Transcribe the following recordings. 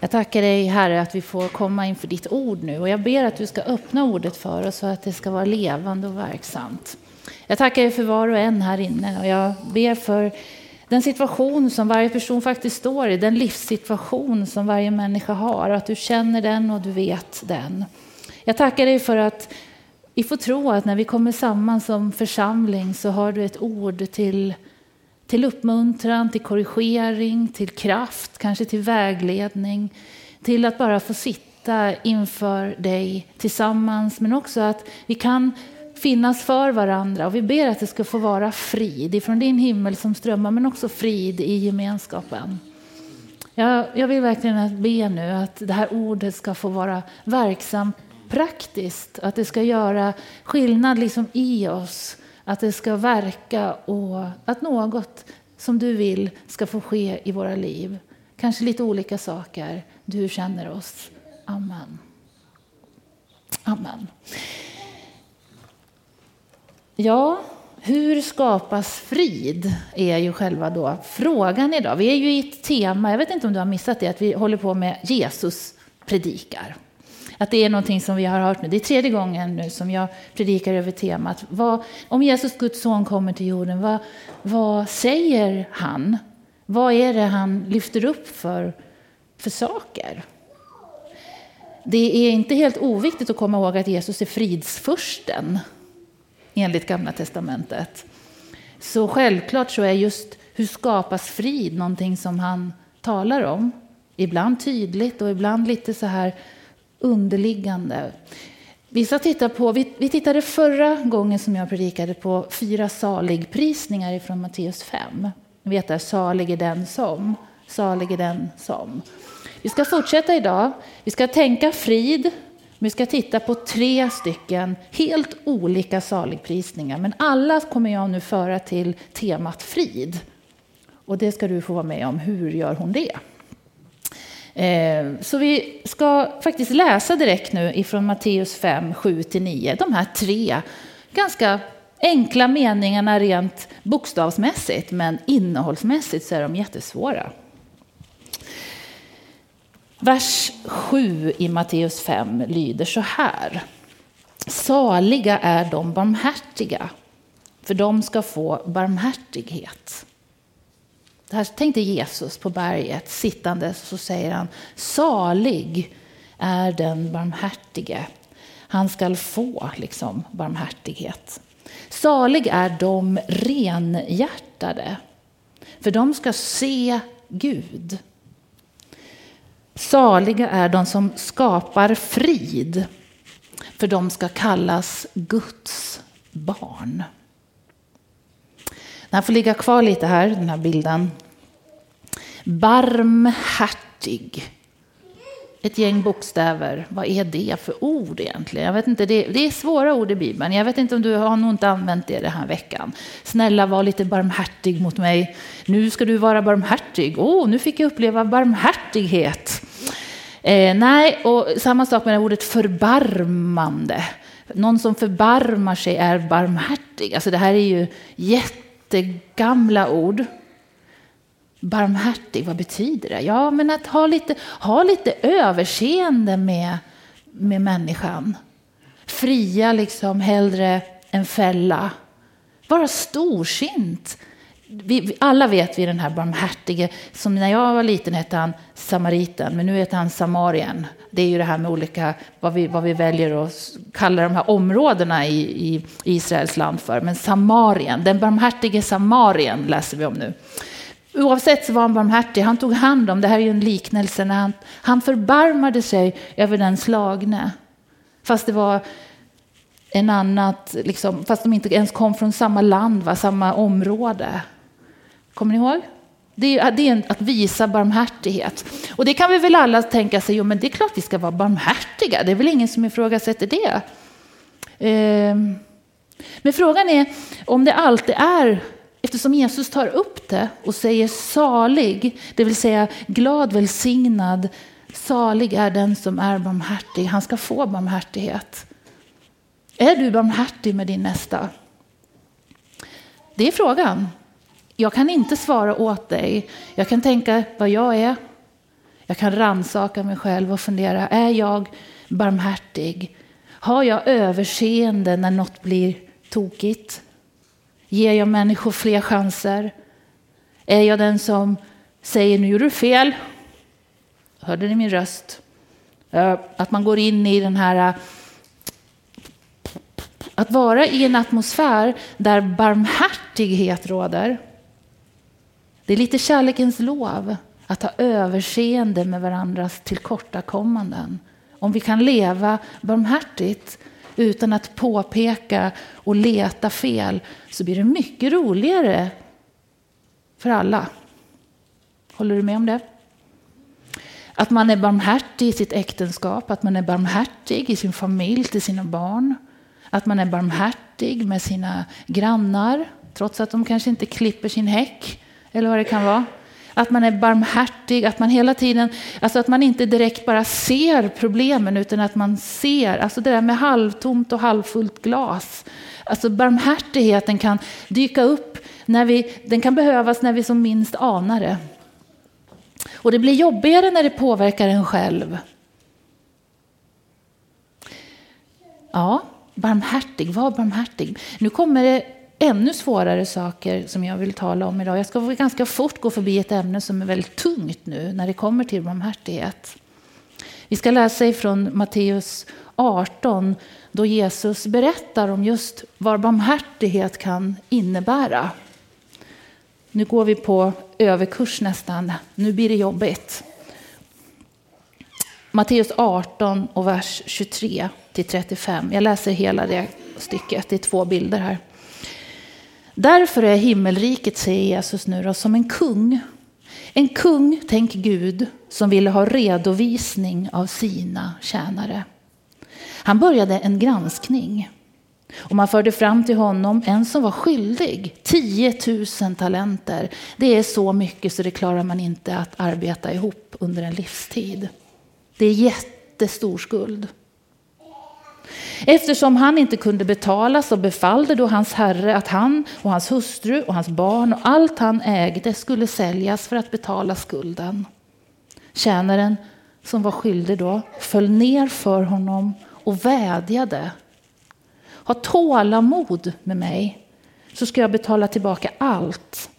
Jag tackar dig Herre att vi får komma inför ditt ord nu och jag ber att du ska öppna ordet för oss så att det ska vara levande och verksamt. Jag tackar dig för var och en här inne och jag ber för den situation som varje person faktiskt står i, den livssituation som varje människa har, att du känner den och du vet den. Jag tackar dig för att vi får tro att när vi kommer samman som församling så har du ett ord till, till uppmuntran, till korrigering, till kraft, kanske till vägledning, till att bara få sitta inför dig tillsammans, men också att vi kan finnas för varandra. Och vi ber att det ska få vara frid ifrån din himmel som strömmar, men också frid i gemenskapen. Jag, jag vill verkligen be nu att det här ordet ska få vara verksamt praktiskt, att det ska göra skillnad liksom i oss, att det ska verka och att något som du vill ska få ske i våra liv. Kanske lite olika saker. Du känner oss. Amen. Amen. Ja, hur skapas frid? är ju själva då frågan idag. Vi är ju i ett tema, jag vet inte om du har missat det, att vi håller på med Jesus predikar. Att det är någonting som vi har hört nu. Det är tredje gången nu som jag predikar över temat. Vad, om Jesus, Guds son, kommer till jorden, vad, vad säger han? Vad är det han lyfter upp för, för saker? Det är inte helt oviktigt att komma ihåg att Jesus är fridsfursten enligt Gamla Testamentet. Så självklart så är just hur skapas frid någonting som han talar om. Ibland tydligt och ibland lite så här underliggande. Vi, ska titta på, vi, vi tittade förra gången som jag predikade på fyra saligprisningar från Matteus 5. Ni vet där, salig är den som, salig är den som. Vi ska fortsätta idag. Vi ska tänka frid, vi ska titta på tre stycken helt olika saligprisningar, men alla kommer jag nu föra till temat frid. Och det ska du få vara med om. Hur gör hon det? Eh, så vi ska faktiskt läsa direkt nu ifrån Matteus 5, 7-9. De här tre ganska enkla meningarna rent bokstavsmässigt, men innehållsmässigt så är de jättesvåra. Vers 7 i Matteus 5 lyder så här. Saliga är de barmhärtiga, för de ska få barmhärtighet. Här tänkte Jesus på berget sittande, så säger han salig är den barmhärtige. Han skall få liksom barmhärtighet. Salig är de renhjärtade, för de ska se Gud. Saliga är de som skapar frid, för de ska kallas Guds barn. Den får ligga kvar lite här, den här bilden. Barmhärtig. Ett gäng bokstäver. Vad är det för ord egentligen? Jag vet inte, det, det är svåra ord i Bibeln. Jag vet inte om du har nog inte använt det den här veckan. Snälla, var lite barmhärtig mot mig. Nu ska du vara barmhärtig. Åh, oh, nu fick jag uppleva barmhärtighet. Eh, nej, och samma sak med ordet förbarmande. Någon som förbarmar sig är barmhärtig. Alltså det här är ju jätte jättegamla ord. Barmhärtig, vad betyder det? Ja, men att ha lite, ha lite överseende med, med människan. Fria liksom hellre än fälla. Vara storsint vi, alla vet vi den här barmhärtige, som när jag var liten hette han samariten, men nu heter han samarien. Det är ju det här med olika, vad vi, vad vi väljer att kalla de här områdena i, i Israels land för. Men samarien, den barmhärtige samarien läser vi om nu. Oavsett så var han barmhärtig, han tog hand om, det här är ju en liknelse, när han, han förbarmade sig över den slagne. Fast det var en annat, liksom, fast de inte ens kom från samma land, va, samma område. Kommer ni ihåg? Det är, det är att visa barmhärtighet. Och det kan vi väl alla tänka sig, jo men det är klart vi ska vara barmhärtiga, det är väl ingen som ifrågasätter det. Ehm, men frågan är om det alltid är, eftersom Jesus tar upp det och säger salig, det vill säga glad, välsignad, salig är den som är barmhärtig, han ska få barmhärtighet. Är du barmhärtig med din nästa? Det är frågan. Jag kan inte svara åt dig. Jag kan tänka vad jag är. Jag kan ransaka mig själv och fundera, är jag barmhärtig? Har jag överseende när något blir tokigt? Ger jag människor fler chanser? Är jag den som säger nu gjorde du fel? Hörde ni min röst? Eh, att man går in i den här eh, att vara i en atmosfär där barmhärtighet råder. Det är lite kärlekens lov att ha överseende med varandras tillkortakommanden. Om vi kan leva barmhärtigt utan att påpeka och leta fel så blir det mycket roligare för alla. Håller du med om det? Att man är barmhärtig i sitt äktenskap, att man är barmhärtig i sin familj, till sina barn. Att man är barmhärtig med sina grannar, trots att de kanske inte klipper sin häck, eller vad det kan vara. Att man är barmhärtig, att man hela tiden, alltså att man inte direkt bara ser problemen, utan att man ser, alltså det där med halvtomt och halvfullt glas. Alltså barmhärtigheten kan dyka upp, när vi, den kan behövas när vi som minst anar det. Och det blir jobbigare när det påverkar en själv. Ja, barmhärtig, var barmhärtig. Nu kommer det ännu svårare saker som jag vill tala om idag. Jag ska ganska fort gå förbi ett ämne som är väldigt tungt nu när det kommer till barmhärtighet. Vi ska läsa ifrån Matteus 18 då Jesus berättar om just vad barmhärtighet kan innebära. Nu går vi på överkurs nästan. Nu blir det jobbigt. Matteus 18 och vers 23 till 35. Jag läser hela det stycket. Det är två bilder här. Därför är himmelriket, säger Jesus nu då, som en kung. En kung, tänk Gud, som ville ha redovisning av sina tjänare. Han började en granskning. Och man förde fram till honom en som var skyldig 10 000 talenter. Det är så mycket så det klarar man inte att arbeta ihop under en livstid. Det är jättestor skuld. Eftersom han inte kunde betala så befallde då hans herre att han och hans hustru och hans barn och allt han ägde skulle säljas för att betala skulden. Tjänaren som var skyldig då föll ner för honom och vädjade. Ha tålamod med mig så ska jag betala tillbaka allt.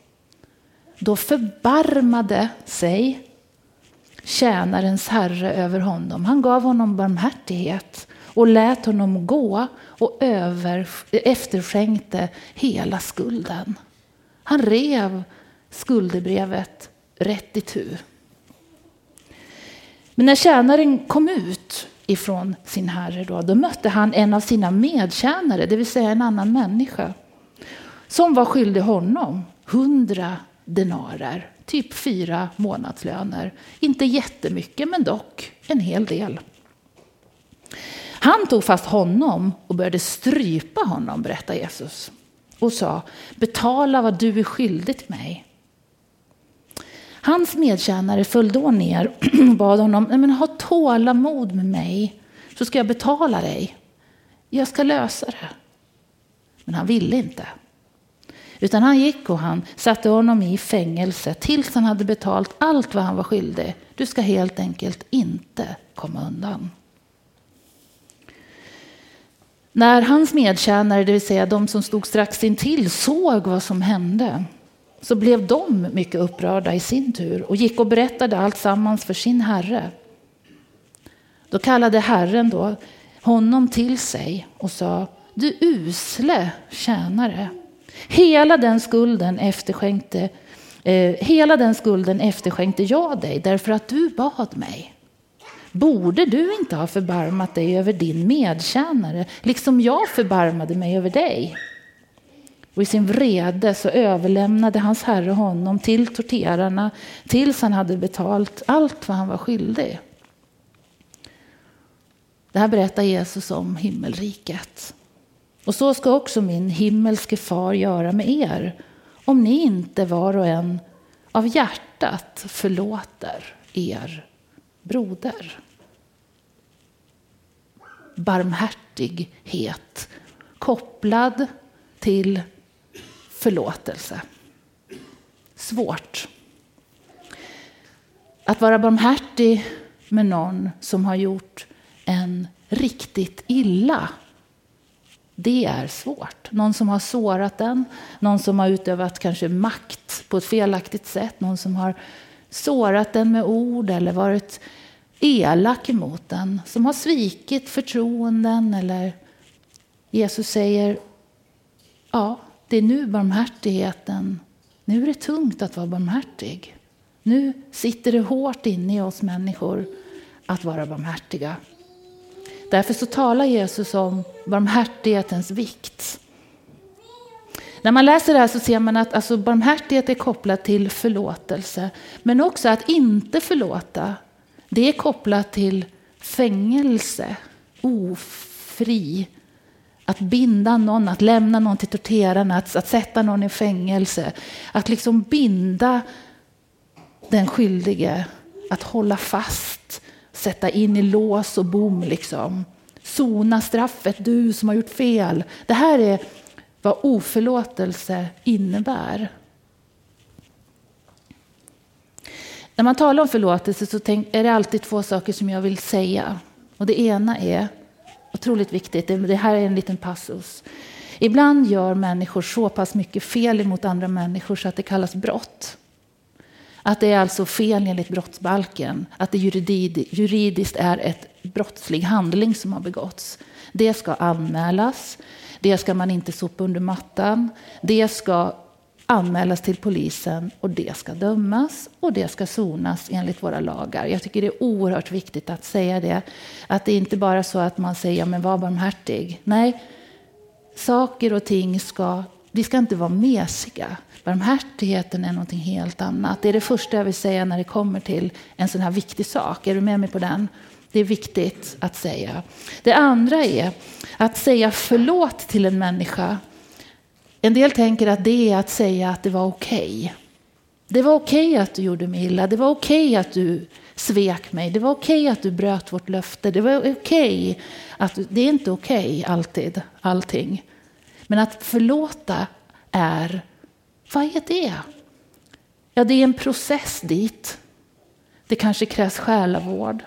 Då förbarmade sig tjänarens herre över honom. Han gav honom barmhärtighet och lät honom gå och över, efterskänkte hela skulden. Han rev skuldebrevet rätt i tu. Men när tjänaren kom ut ifrån sin herre då, då mötte han en av sina medtjänare, det vill säga en annan människa, som var skyldig honom hundra denarer, typ fyra månadslöner. Inte jättemycket, men dock en hel del. Han tog fast honom och började strypa honom, berättar Jesus. Och sa, betala vad du är skyldig till mig. Hans medtjänare föll då ner och bad honom, men ha tålamod med mig så ska jag betala dig. Jag ska lösa det. Men han ville inte. Utan han gick och han satte honom i fängelse tills han hade betalt allt vad han var skyldig. Du ska helt enkelt inte komma undan. När hans medtjänare, det vill säga de som stod strax intill, såg vad som hände så blev de mycket upprörda i sin tur och gick och berättade allt sammans för sin herre. Då kallade Herren då honom till sig och sa, du usle tjänare, hela den skulden efterskänkte, eh, hela den skulden efterskänkte jag dig därför att du bad mig. Borde du inte ha förbarmat dig över din medtjänare, liksom jag förbarmade mig över dig? Och i sin vrede så överlämnade hans herre honom till torterarna tills han hade betalt allt vad han var skyldig. Det här berättar Jesus om himmelriket. Och så ska också min himmelske far göra med er om ni inte var och en av hjärtat förlåter er broder. Barmhärtighet kopplad till förlåtelse. Svårt. Att vara barmhärtig med någon som har gjort en riktigt illa. Det är svårt. Någon som har sårat den, någon som har utövat kanske makt på ett felaktigt sätt, någon som har sårat den med ord eller varit elak emot den, som har svikit förtroenden eller Jesus säger ja, det är nu barmhärtigheten, nu är det tungt att vara barmhärtig. Nu sitter det hårt inne i oss människor att vara barmhärtiga. Därför så talar Jesus om barmhärtighetens vikt. När man läser det här så ser man att alltså, barmhärtighet är kopplat till förlåtelse. Men också att inte förlåta, det är kopplat till fängelse, ofri. Att binda någon, att lämna någon till torterarna, att, att sätta någon i fängelse. Att liksom binda den skyldige, att hålla fast, sätta in i lås och bom. Liksom. Sona straffet, du som har gjort fel. Det här är vad oförlåtelse innebär. När man talar om förlåtelse så är det alltid två saker som jag vill säga. Och det ena är otroligt viktigt, det här är en liten passus. Ibland gör människor så pass mycket fel mot andra människor så att det kallas brott. Att det är alltså fel enligt brottsbalken, att det juridiskt är ett brottslig handling som har begåtts. Det ska anmälas, det ska man inte sopa under mattan, det ska anmälas till polisen och det ska dömas och det ska sonas enligt våra lagar. Jag tycker det är oerhört viktigt att säga det. Att det inte bara så att man säger ja men var barmhärtig. Nej, saker och ting ska, vi ska inte vara mesiga. Barmhärtigheten är någonting helt annat. Det är det första jag vill säga när det kommer till en sån här viktig sak. Är du med mig på den? Det är viktigt att säga. Det andra är att säga förlåt till en människa. En del tänker att det är att säga att det var okej. Okay. Det var okej okay att du gjorde mig illa. Det var okej okay att du svek mig. Det var okej att du bröt vårt löfte. Det var okej att du, det är inte okej alltid, allting. Men att förlåta är vad är det? Ja, det är en process dit. Det kanske krävs själavård.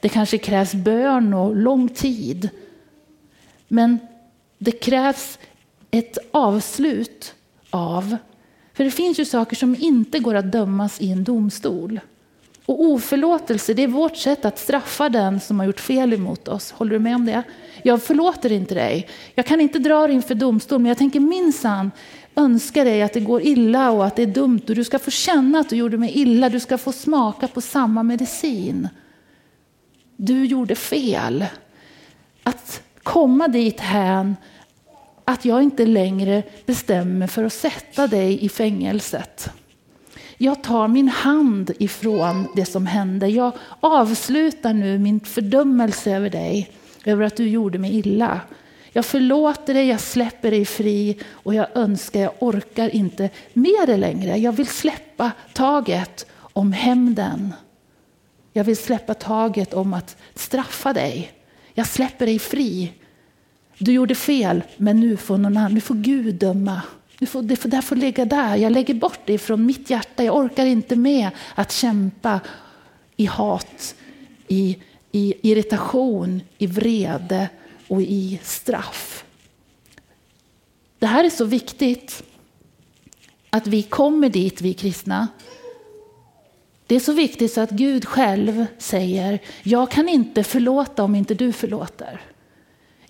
Det kanske krävs bön och lång tid. Men det krävs ett avslut av... För det finns ju saker som inte går att dömas i en domstol. Och oförlåtelse, det är vårt sätt att straffa den som har gjort fel emot oss. Håller du med om det? Jag förlåter inte dig. Jag kan inte dra dig inför domstol, men jag tänker minsann önska dig att det går illa och att det är dumt och du ska få känna att du gjorde mig illa. Du ska få smaka på samma medicin. Du gjorde fel. Att komma dit hän att jag inte längre bestämmer för att sätta dig i fängelset. Jag tar min hand ifrån det som hände. Jag avslutar nu min fördömelse över dig, över att du gjorde mig illa. Jag förlåter dig, jag släpper dig fri och jag önskar, jag orkar inte med det längre. Jag vill släppa taget om hämnden. Jag vill släppa taget om att straffa dig. Jag släpper dig fri. Du gjorde fel, men nu får, någon annan, nu får Gud döma. Du får, det, får, det får ligga där. Jag lägger bort det från mitt hjärta. Jag orkar inte med att kämpa i hat, i, i irritation, i vrede och i straff. Det här är så viktigt att vi kommer dit, vi kristna. Det är så viktigt så att Gud själv säger, jag kan inte förlåta om inte du förlåter.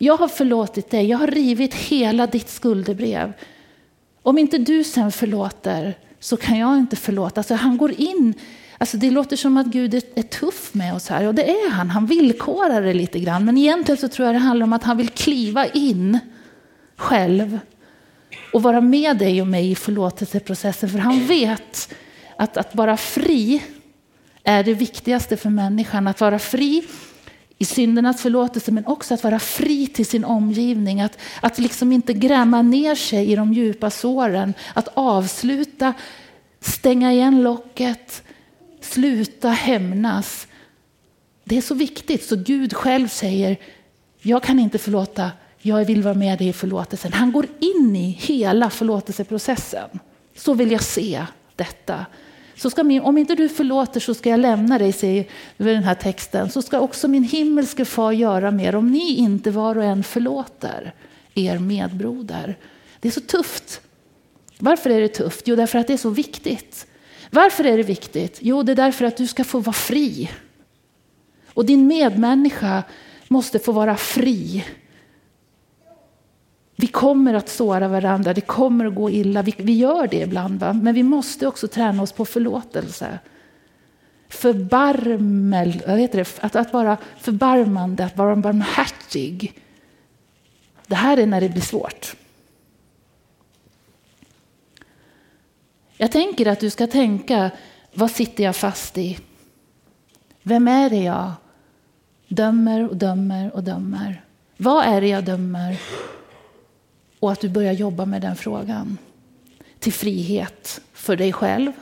Jag har förlåtit dig, jag har rivit hela ditt skuldebrev. Om inte du sen förlåter så kan jag inte förlåta. Alltså han går in, alltså det låter som att Gud är, är tuff med oss här och det är han. Han villkorar det lite grann. Men egentligen så tror jag det handlar om att han vill kliva in själv och vara med dig och mig i förlåtelseprocessen. För han vet att, att vara fri är det viktigaste för människan. Att vara fri i syndernas förlåtelse men också att vara fri till sin omgivning. Att, att liksom inte gräma ner sig i de djupa såren. Att avsluta, stänga igen locket, sluta hämnas. Det är så viktigt så Gud själv säger jag kan inte förlåta, jag vill vara med dig i förlåtelsen. Han går in i hela förlåtelseprocessen. Så vill jag se detta. Så ska min, om inte du förlåter så ska jag lämna dig, säger den här texten. Så ska också min himmelske far göra mer om ni inte var och en förlåter er medbroder. Det är så tufft. Varför är det tufft? Jo, därför att det är så viktigt. Varför är det viktigt? Jo, det är därför att du ska få vara fri. Och din medmänniska måste få vara fri. Vi kommer att såra varandra, det kommer att gå illa. Vi, vi gör det ibland, va? men vi måste också träna oss på förlåtelse. Förbarmel, vad heter det? Att, att vara förbarmande, att vara barmhärtig. Det här är när det blir svårt. Jag tänker att du ska tänka, vad sitter jag fast i? Vem är det jag dömer och dömer och dömer? Vad är det jag dömer? Och att du börjar jobba med den frågan. Till frihet för dig själv,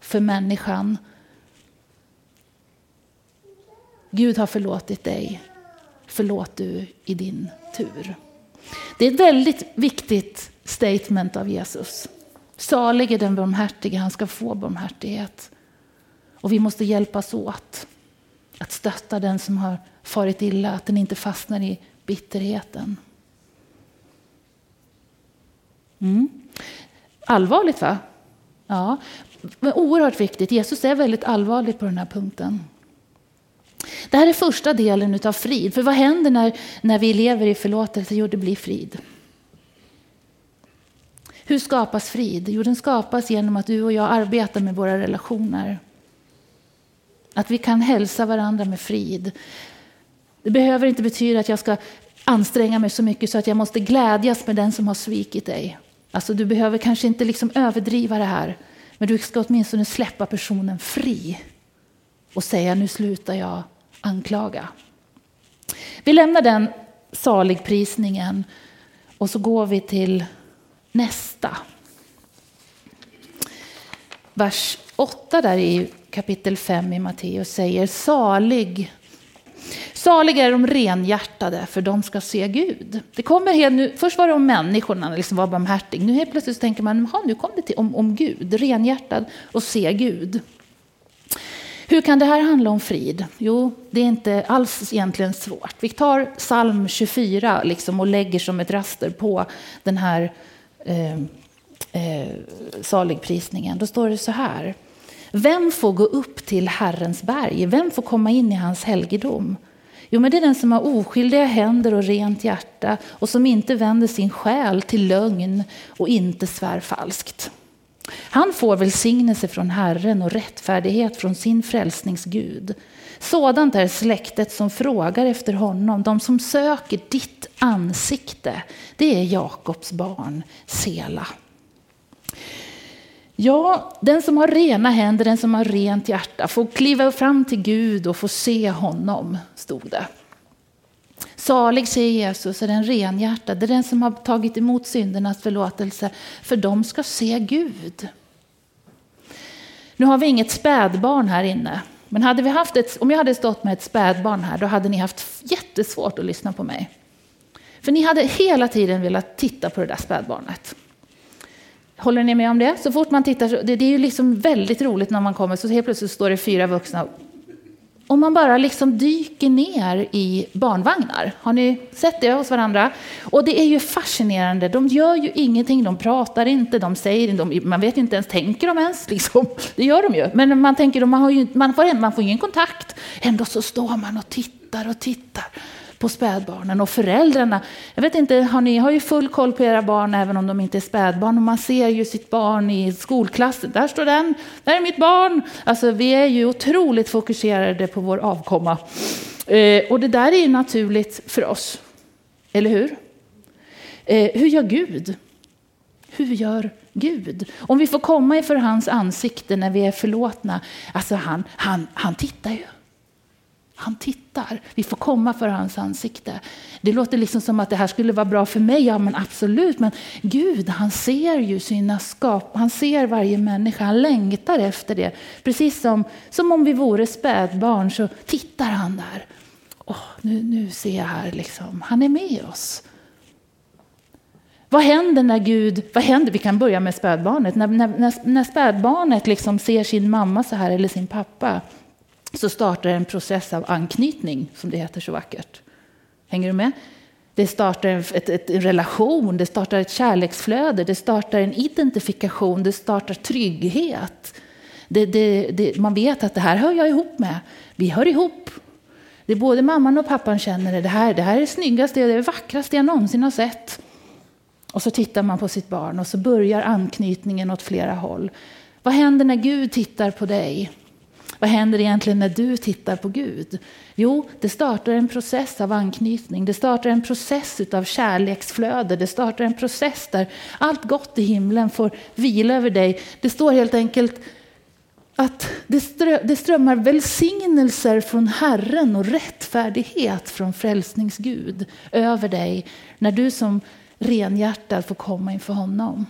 för människan. Gud har förlåtit dig. Förlåt du i din tur. Det är ett väldigt viktigt statement av Jesus. Salig är den barmhärtige, han ska få barmhärtighet. Och vi måste hjälpas åt att stötta den som har farit illa, att den inte fastnar i bitterheten. Mm. Allvarligt va? Ja, men oerhört viktigt. Jesus är väldigt allvarlig på den här punkten. Det här är första delen av frid. För vad händer när, när vi lever i förlåtelse? Jo, det blir frid. Hur skapas frid? Jo, den skapas genom att du och jag arbetar med våra relationer. Att vi kan hälsa varandra med frid. Det behöver inte betyda att jag ska anstränga mig så mycket så att jag måste glädjas med den som har svikit dig. Alltså, du behöver kanske inte liksom överdriva det här, men du ska åtminstone släppa personen fri och säga nu slutar jag anklaga. Vi lämnar den saligprisningen och så går vi till nästa. Vers 8 där i kapitel 5 i Matteus säger salig Saliga är de renhjärtade, för de ska se Gud. Det kommer helt, nu, först var det om människorna, liksom var barmhärtig. Nu helt plötsligt tänker man, nu kom det till, om, om Gud, renhjärtad och se Gud. Hur kan det här handla om frid? Jo, det är inte alls egentligen svårt. Vi tar psalm 24 liksom, och lägger som ett raster på den här eh, eh, saligprisningen. Då står det så här. Vem får gå upp till Herrens berg? Vem får komma in i hans helgedom? Jo, men det är den som har oskyldiga händer och rent hjärta och som inte vänder sin själ till lögn och inte svär falskt. Han får välsignelse från Herren och rättfärdighet från sin frälsningsgud. Sådant är släktet som frågar efter honom, de som söker ditt ansikte. Det är Jakobs barn, Sela. Ja, den som har rena händer, den som har rent hjärta får kliva fram till Gud och få se honom, stod det. Salig, säger Jesus, är den renhjärtade, den som har tagit emot syndernas förlåtelse, för de ska se Gud. Nu har vi inget spädbarn här inne, men hade vi haft ett, om jag hade stått med ett spädbarn här, då hade ni haft jättesvårt att lyssna på mig. För ni hade hela tiden velat titta på det där spädbarnet. Håller ni med om det? Så fort man tittar, det, det är ju liksom väldigt roligt när man kommer så helt plötsligt står det fyra vuxna. Om man bara liksom dyker ner i barnvagnar. Har ni sett det hos varandra? Och det är ju fascinerande. De gör ju ingenting, de pratar inte, de säger de, man vet ju inte ens, tänker de ens? Liksom. Det gör de ju. Men man tänker, man, har ju, man, får, man får ingen kontakt. Ändå så står man och tittar och tittar på spädbarnen och föräldrarna. Jag vet inte, har ni har ju full koll på era barn även om de inte är spädbarn och man ser ju sitt barn i skolklassen. Där står den, där är mitt barn. Alltså vi är ju otroligt fokuserade på vår avkomma. Eh, och det där är ju naturligt för oss, eller hur? Eh, hur gör Gud? Hur gör Gud? Om vi får komma inför hans ansikte när vi är förlåtna, alltså han, han, han tittar ju. Han tittar. Vi får komma för hans ansikte. Det låter liksom som att det här skulle vara bra för mig. Ja, men absolut. Men Gud, han ser ju sina skap. Han ser varje människa. Han längtar efter det. Precis som, som om vi vore spädbarn så tittar han där. Oh, nu, nu ser jag här liksom. Han är med oss. Vad händer när Gud, vad händer, vi kan börja med spädbarnet, när, när, när spädbarnet liksom ser sin mamma så här eller sin pappa så startar en process av anknytning, som det heter så vackert. Hänger du med? Det startar en, ett, ett, en relation, det startar ett kärleksflöde, det startar en identifikation, det startar trygghet. Det, det, det, man vet att det här hör jag ihop med. Vi hör ihop. Det är både mamman och pappan känner det här, det här är det snyggaste och det vackraste jag någonsin har sett. Och så tittar man på sitt barn och så börjar anknytningen åt flera håll. Vad händer när Gud tittar på dig? Vad händer egentligen när du tittar på Gud? Jo, det startar en process av anknytning. Det startar en process av kärleksflöde. Det startar en process där allt gott i himlen får vila över dig. Det står helt enkelt att det strömmar välsignelser från Herren och rättfärdighet från frälsningsgud över dig när du som renhjärtad får komma inför honom.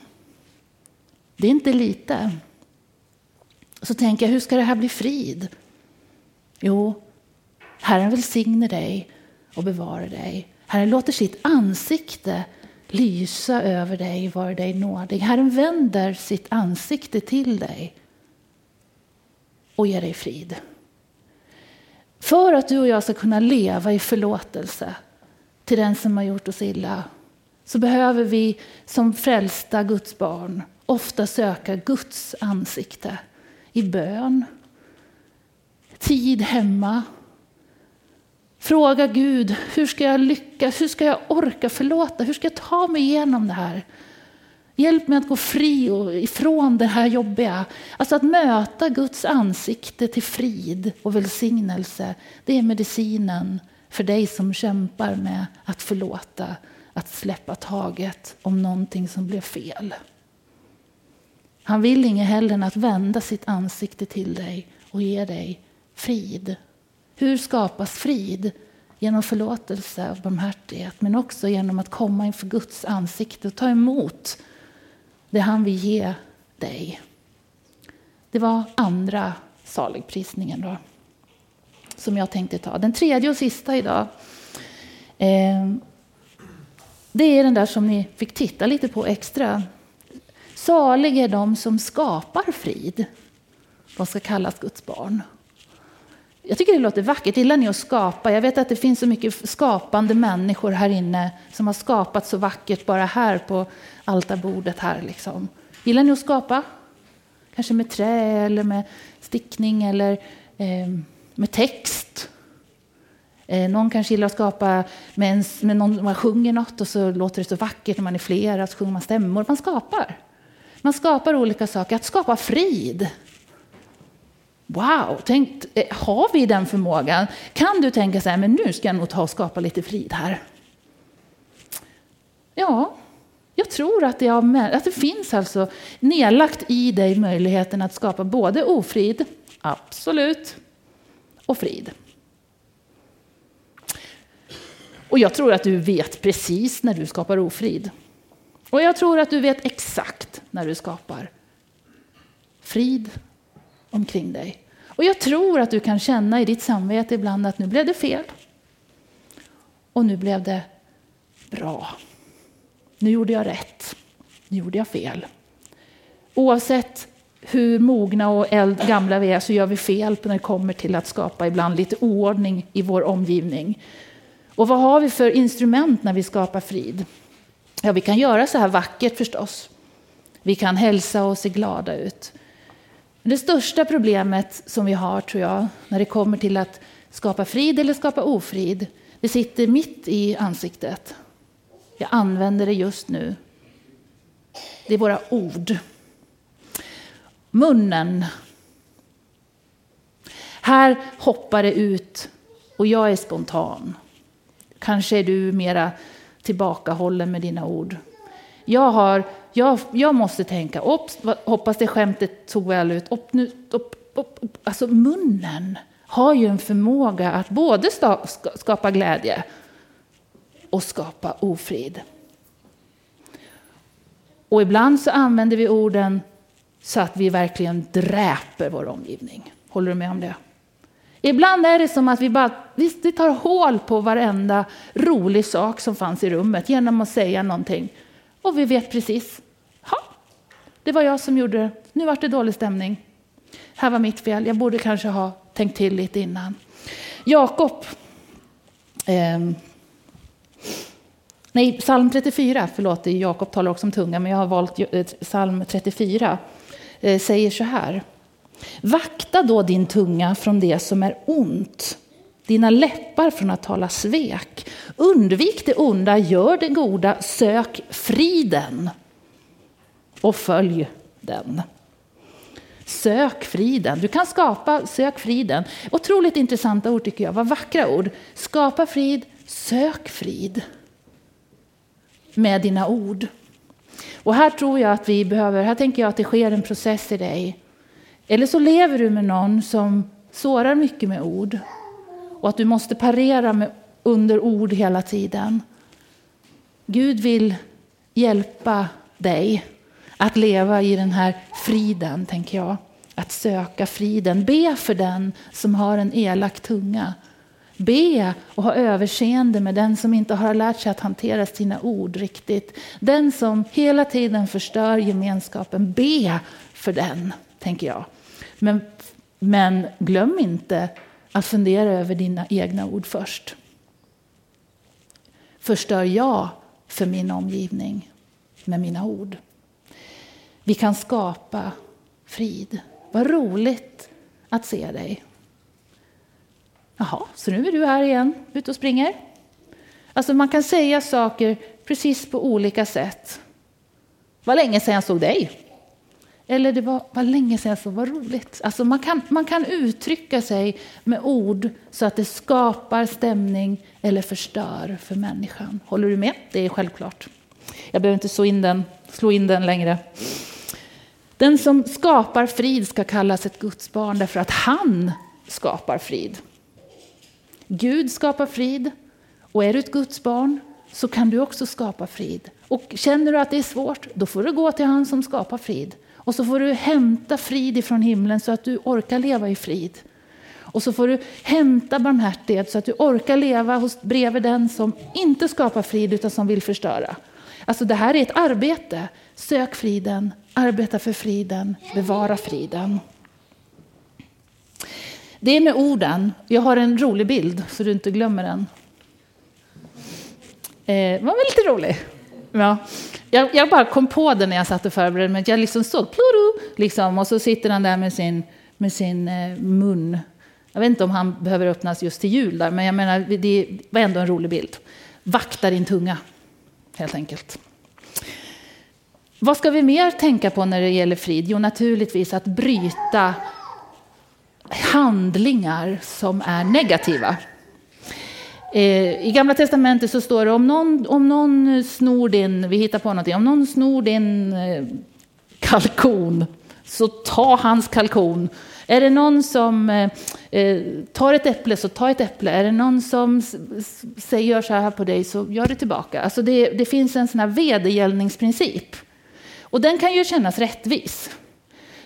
Det är inte lite. Så tänker jag, hur ska det här bli frid? Jo, Herren välsigne dig och bevara dig. Herren låter sitt ansikte lysa över dig, var dig nådig. Herren vänder sitt ansikte till dig och ger dig frid. För att du och jag ska kunna leva i förlåtelse till den som har gjort oss illa så behöver vi som frälsta Guds barn ofta söka Guds ansikte i bön, tid hemma. Fråga Gud, hur ska jag lyckas? Hur ska jag orka förlåta? Hur ska jag ta mig igenom det här? Hjälp mig att gå fri och ifrån det här jobbiga. Alltså att möta Guds ansikte till frid och välsignelse. Det är medicinen för dig som kämpar med att förlåta, att släppa taget om någonting som blev fel. Han vill inget hellre än att vända sitt ansikte till dig och ge dig frid. Hur skapas frid? Genom förlåtelse och barmhärtighet, men också genom att komma inför Guds ansikte och ta emot det han vill ge dig. Det var andra saligprisningen då, som jag tänkte ta. Den tredje och sista idag, eh, det är den där som ni fick titta lite på extra. Salig är de som skapar frid. De ska kallas Guds barn. Jag tycker det låter vackert. Gillar ni att skapa? Jag vet att det finns så mycket skapande människor här inne som har skapat så vackert bara här på altarbordet. Här liksom. Gillar ni att skapa? Kanske med trä eller med stickning eller eh, med text. Eh, någon kanske gillar att skapa med, en, med någon, man sjunger något och så låter det så vackert när man är flera, så sjunger man stämmor. Man skapar. Man skapar olika saker. Att skapa frid. Wow, tänk, eh, har vi den förmågan? Kan du tänka så här, men nu ska jag nog ta och skapa lite frid här? Ja, jag tror att det, är, att det finns alltså nedlagt i dig möjligheten att skapa både ofrid, absolut, och frid. Och jag tror att du vet precis när du skapar ofrid. Och jag tror att du vet exakt när du skapar frid omkring dig. Och jag tror att du kan känna i ditt samvete ibland att nu blev det fel. Och nu blev det bra. Nu gjorde jag rätt. Nu gjorde jag fel. Oavsett hur mogna och eld, gamla vi är så gör vi fel när det kommer till att skapa ibland lite oordning i vår omgivning. Och vad har vi för instrument när vi skapar frid? Ja, vi kan göra så här vackert förstås. Vi kan hälsa och se glada ut. Det största problemet som vi har, tror jag, när det kommer till att skapa frid eller skapa ofrid, det sitter mitt i ansiktet. Jag använder det just nu. Det är våra ord. Munnen. Här hoppar det ut och jag är spontan. Kanske är du mera tillbakahållen med dina ord. Jag, har, jag, jag måste tänka, ops, hoppas det skämtet tog väl ut. Upp, nu, upp, upp. Alltså munnen har ju en förmåga att både skapa glädje och skapa ofrid. Och ibland så använder vi orden så att vi verkligen dräper vår omgivning. Håller du med om det? Ibland är det som att vi bara vi tar hål på varenda rolig sak som fanns i rummet genom att säga någonting. Och vi vet precis, ja, det var jag som gjorde det. Nu vart det dålig stämning. Här var mitt fel. Jag borde kanske ha tänkt till lite innan. Jakob. Eh, nej, psalm 34, förlåt, Jakob talar också om tunga, men jag har valt eh, psalm 34. Eh, säger så här. Vakta då din tunga från det som är ont, dina läppar från att tala svek. Undvik det onda, gör det goda, sök friden och följ den. Sök friden. Du kan skapa, sök friden. Otroligt intressanta ord tycker jag. Vad vackra ord. Skapa frid, sök frid. Med dina ord. Och här tror jag att vi behöver, här tänker jag att det sker en process i dig. Eller så lever du med någon som sårar mycket med ord. Och att du måste parera med, under ord hela tiden. Gud vill hjälpa dig att leva i den här friden, tänker jag. Att söka friden. Be för den som har en elak tunga. Be och ha överseende med den som inte har lärt sig att hantera sina ord riktigt. Den som hela tiden förstör gemenskapen. Be för den, tänker jag. Men, men glöm inte att fundera över dina egna ord först. Förstör jag för min omgivning med mina ord? Vi kan skapa frid. Vad roligt att se dig. Jaha, så nu är du här igen, ute och springer. Alltså man kan säga saker precis på olika sätt. Vad länge sedan jag såg dig. Eller det var, var länge sedan jag såg, vad roligt. Alltså man, kan, man kan uttrycka sig med ord så att det skapar stämning eller förstör för människan. Håller du med? Det är självklart. Jag behöver inte slå in den, slå in den längre. Den som skapar frid ska kallas ett Guds barn därför att han skapar frid. Gud skapar frid och är du ett Guds barn så kan du också skapa frid. Och känner du att det är svårt, då får du gå till han som skapar frid. Och så får du hämta frid ifrån himlen så att du orkar leva i frid. Och så får du hämta barmhärtighet så att du orkar leva hos, bredvid den som inte skapar frid utan som vill förstöra. Alltså det här är ett arbete. Sök friden, arbeta för friden, bevara friden. Det är med orden. Jag har en rolig bild så du inte glömmer den. Eh, var väl lite rolig? Ja. Jag, jag, bara kom på det när jag satt och förberedde mig. Jag liksom såg pluru, liksom, och så sitter han där med sin, med sin eh, mun. Jag vet inte om han behöver öppnas just till jul där, men jag menar, det var ändå en rolig bild. Vakta din tunga, helt enkelt. Vad ska vi mer tänka på när det gäller frid? Jo, naturligtvis att bryta handlingar som är negativa. Eh, I Gamla Testamentet så står det om någon, om någon snor din, vi hittar på någonting, om någon snor din eh, kalkon, så ta hans kalkon. Är det någon som eh, eh, tar ett äpple, så ta ett äpple. Är det någon som säger så här på dig, så gör det tillbaka. Alltså det, det finns en sån här vedergällningsprincip. Och den kan ju kännas rättvis.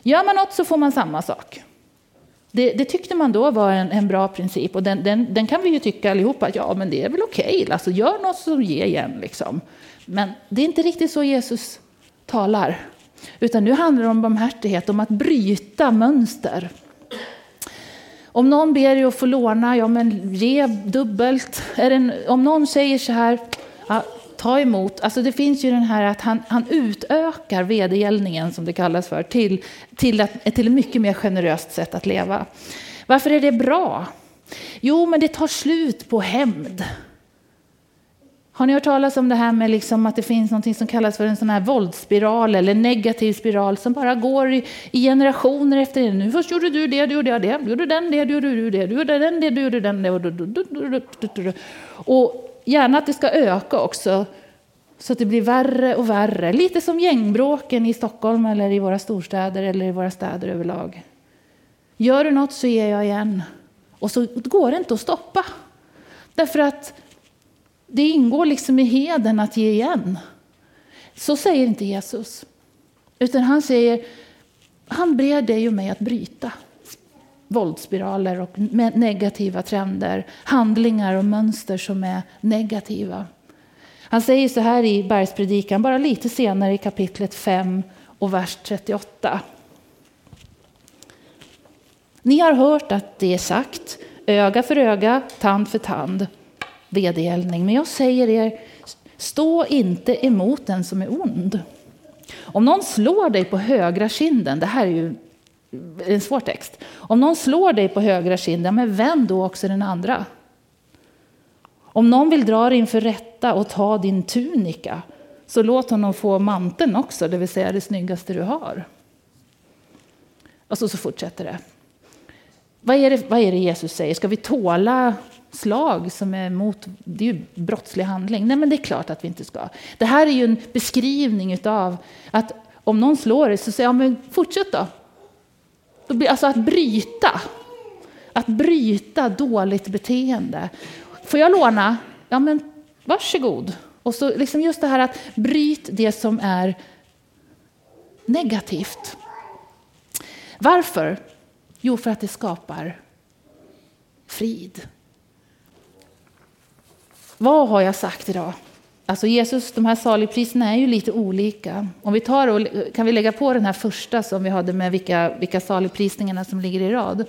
Gör man något så får man samma sak. Det, det, tyckte man då var en, en bra princip och den, den, den, kan vi ju tycka allihopa att ja, men det är väl okej. Okay. Alltså, gör något så ge igen. Liksom. Men det är inte riktigt så Jesus talar. Utan nu handlar det om barmhärtighet, om att bryta mönster. Om någon ber dig att få låna, ja men ge dubbelt. En, om någon säger så här, ja, ta emot. Alltså det finns ju den här att han, han utökar vedergällningen, som det kallas för, till, till, att, till ett mycket mer generöst sätt att leva. Varför är det bra? Jo, men det tar slut på hämnd. Har ni hört talas om det här med liksom att det finns något som kallas för en sån här våldsspiral eller negativ spiral som bara går i, i generationer efter det. Nu först gjorde du det, du gjorde jag det, du gjorde den det, du gjorde du det, du gjorde den det, du gjorde den det. Och Gärna att det ska öka också, så att det blir värre och värre. Lite som gängbråken i Stockholm eller i våra storstäder eller i våra städer överlag. Gör du något så ger jag igen. Och så går det inte att stoppa. Därför att det ingår liksom i heden att ge igen. Så säger inte Jesus. Utan han säger, han ber dig och mig att bryta våldsspiraler och negativa trender, handlingar och mönster som är negativa. Han säger så här i bergspredikan, bara lite senare i kapitlet 5 och vers 38. Ni har hört att det är sagt, öga för öga, tand för tand, vedergällning. Men jag säger er, stå inte emot den som är ond. Om någon slår dig på högra kinden, det här är ju en svår text. Om någon slår dig på högra kinden, men vänd då också den andra. Om någon vill dra dig inför rätta och ta din tunika, så låt honom få manteln också, det vill säga det snyggaste du har. Och så, så fortsätter det. Vad är, det. vad är det Jesus säger? Ska vi tåla slag som är mot, det är ju brottslig handling. Nej, men det är klart att vi inte ska. Det här är ju en beskrivning av att om någon slår dig så säger jag, men fortsätt då. Alltså att bryta. Att bryta dåligt beteende. Får jag låna? Ja, men varsågod. Och så liksom just det här att bryt det som är negativt. Varför? Jo, för att det skapar frid. Vad har jag sagt idag? Alltså Jesus, de här saligpriserna är ju lite olika. Om vi tar och, kan vi lägga på den här första som vi hade med vilka, vilka saligprisningarna som ligger i rad.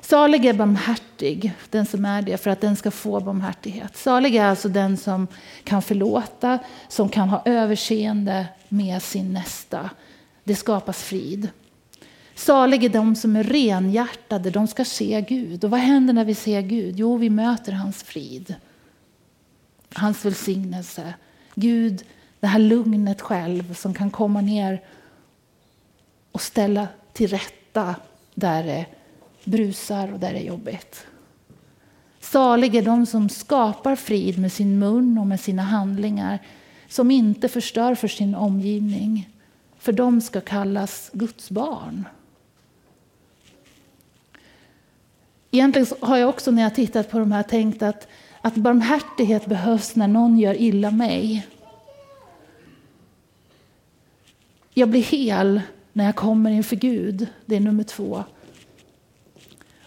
Salig är barmhärtig, den som är det, för att den ska få barmhärtighet. Salig är alltså den som kan förlåta, som kan ha överseende med sin nästa. Det skapas frid. Salig är de som är renhjärtade, de ska se Gud. Och vad händer när vi ser Gud? Jo, vi möter hans frid hans välsignelse. Gud, det här lugnet själv som kan komma ner och ställa till rätta där det brusar och där det är jobbigt. Salig är de som skapar frid med sin mun och med sina handlingar, som inte förstör för sin omgivning. För de ska kallas Guds barn. Egentligen har jag också när jag tittat på de här tänkt att att barmhärtighet behövs när någon gör illa mig. Jag blir hel när jag kommer inför Gud. Det är nummer två.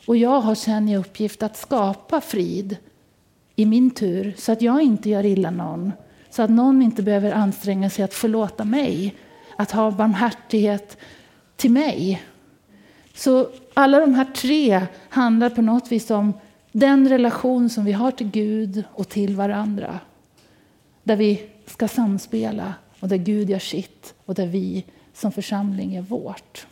Och jag har sen i uppgift att skapa frid i min tur så att jag inte gör illa någon. Så att någon inte behöver anstränga sig att förlåta mig. Att ha barmhärtighet till mig. Så alla de här tre handlar på något vis om den relation som vi har till Gud och till varandra. Där vi ska samspela och där Gud gör sitt och där vi som församling gör vårt.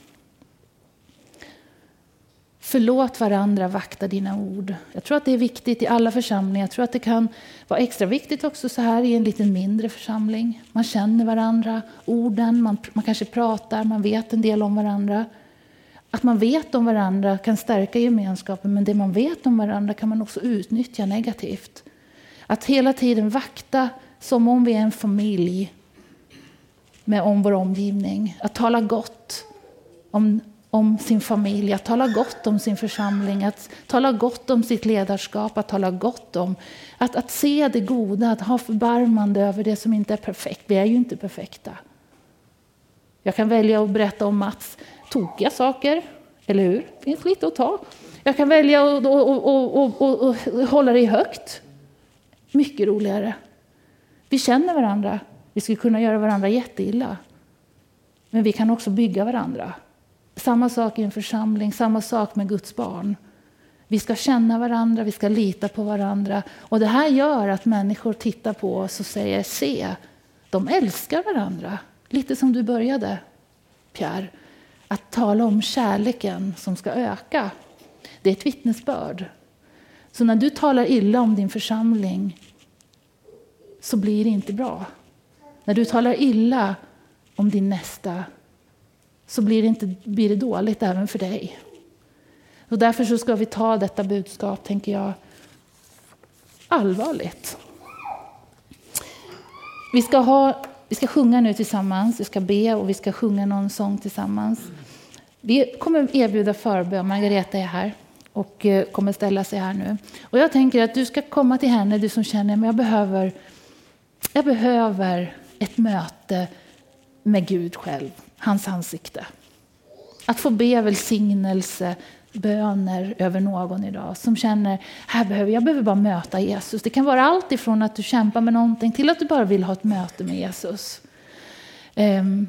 Förlåt varandra, vakta dina ord. Jag tror att det är viktigt i alla församlingar. Jag tror att det kan vara extra viktigt också så här i en lite mindre församling. Man känner varandra, orden, man, man kanske pratar, man vet en del om varandra. Att man vet om varandra kan stärka gemenskapen, men det man vet om varandra kan man också utnyttja negativt. Att hela tiden vakta som om vi är en familj med om vår omgivning. Att tala gott om, om sin familj, att tala gott om sin församling, att tala gott om sitt ledarskap, att tala gott om att, att se det goda, att ha förbarmande över det som inte är perfekt. Vi är ju inte perfekta. Jag kan välja att berätta om Mats tokiga saker, eller hur? Det finns lite att ta. Jag kan välja att hålla det högt. Mycket roligare. Vi känner varandra. Vi skulle kunna göra varandra jätteilla. Men vi kan också bygga varandra. Samma sak i en församling, samma sak med Guds barn. Vi ska känna varandra, vi ska lita på varandra. Och det här gör att människor tittar på oss och säger, se, de älskar varandra. Lite som du började, Pierre att tala om kärleken som ska öka. Det är ett vittnesbörd. Så när du talar illa om din församling så blir det inte bra. När du talar illa om din nästa så blir det, inte, blir det dåligt även för dig. Och därför så ska vi ta detta budskap, tänker jag, allvarligt. Vi ska ha vi ska sjunga nu tillsammans, vi ska be och vi ska sjunga någon sång tillsammans. Vi kommer erbjuda förbön. Margareta är här och eh, kommer ställa sig här nu. Och jag tänker att du ska komma till henne, du som känner att jag behöver, jag behöver ett möte med Gud själv, hans ansikte. Att få be välsignelse böner över någon idag som känner här behöver jag behöver bara möta Jesus. Det kan vara allt ifrån att du kämpar med någonting till att du bara vill ha ett möte med Jesus. Um,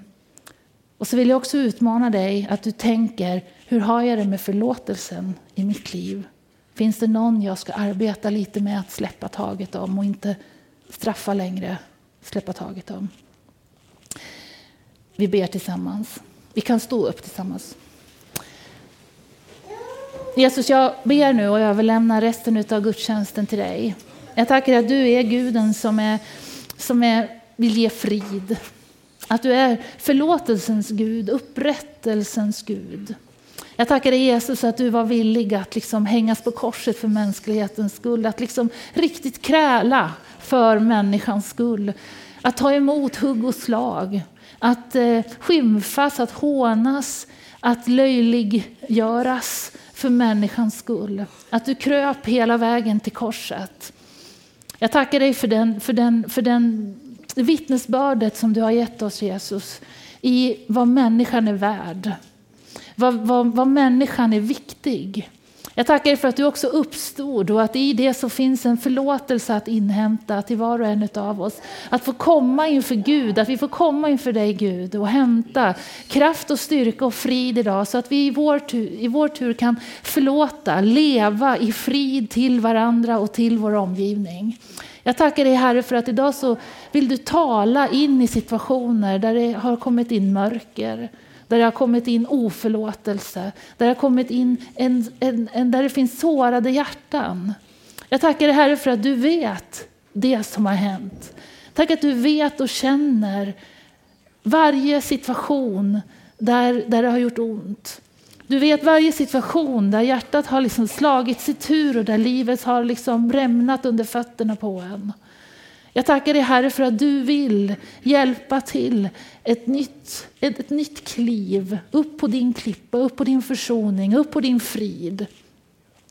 och så vill jag också utmana dig att du tänker, hur har jag det med förlåtelsen i mitt liv? Finns det någon jag ska arbeta lite med att släppa taget om och inte straffa längre, släppa taget om? Vi ber tillsammans. Vi kan stå upp tillsammans. Jesus, jag ber nu och överlämnar resten av gudstjänsten till dig. Jag tackar att du är guden som, är, som är, vill ge frid. Att du är förlåtelsens Gud, upprättelsens Gud. Jag tackar dig Jesus att du var villig att liksom hängas på korset för mänsklighetens skull. Att liksom riktigt kräla för människans skull. Att ta emot hugg och slag. Att eh, skymfas, att hånas, att löjliggöras för människans skull. Att du kröp hela vägen till korset. Jag tackar dig för den, för den, för den vittnesbördet som du har gett oss Jesus i vad människan är värd. Vad, vad, vad människan är viktig. Jag tackar dig för att du också uppstod och att i det så finns en förlåtelse att inhämta till var och en av oss. Att få komma inför Gud, att vi får komma inför dig Gud och hämta kraft och styrka och frid idag så att vi i vår tur, i vår tur kan förlåta, leva i frid till varandra och till vår omgivning. Jag tackar dig Herre för att idag så vill du tala in i situationer där det har kommit in mörker, där det har kommit in oförlåtelse, där det har kommit in en, en, en, där det finns sårade hjärtan. Jag tackar dig Herre för att du vet det som har hänt. Tack att du vet och känner varje situation där, där det har gjort ont. Du vet varje situation där hjärtat har liksom slagits i tur och där livet har liksom rämnat under fötterna på en. Jag tackar dig Herre för att du vill hjälpa till ett nytt, ett, ett nytt kliv upp på din klippa, upp på din försoning, upp på din frid.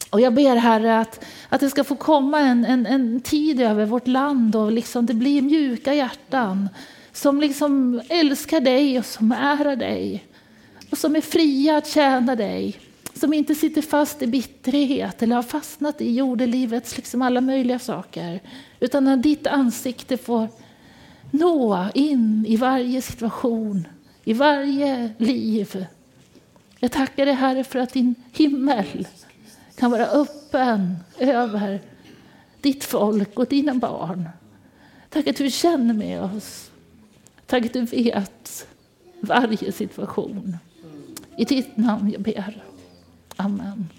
Och jag ber Herre att, att det ska få komma en, en, en tid över vårt land och liksom det blir mjuka hjärtan som liksom älskar dig och som ärar dig och som är fria att tjäna dig. Som inte sitter fast i bitterhet eller har fastnat i jordelivets liksom alla möjliga saker. Utan när ditt ansikte får nå in i varje situation, i varje liv. Jag tackar dig Herre för att din himmel kan vara öppen över ditt folk och dina barn. Tack att du känner med oss. Tack att du vet varje situation. I ditt namn jag ber. Amen.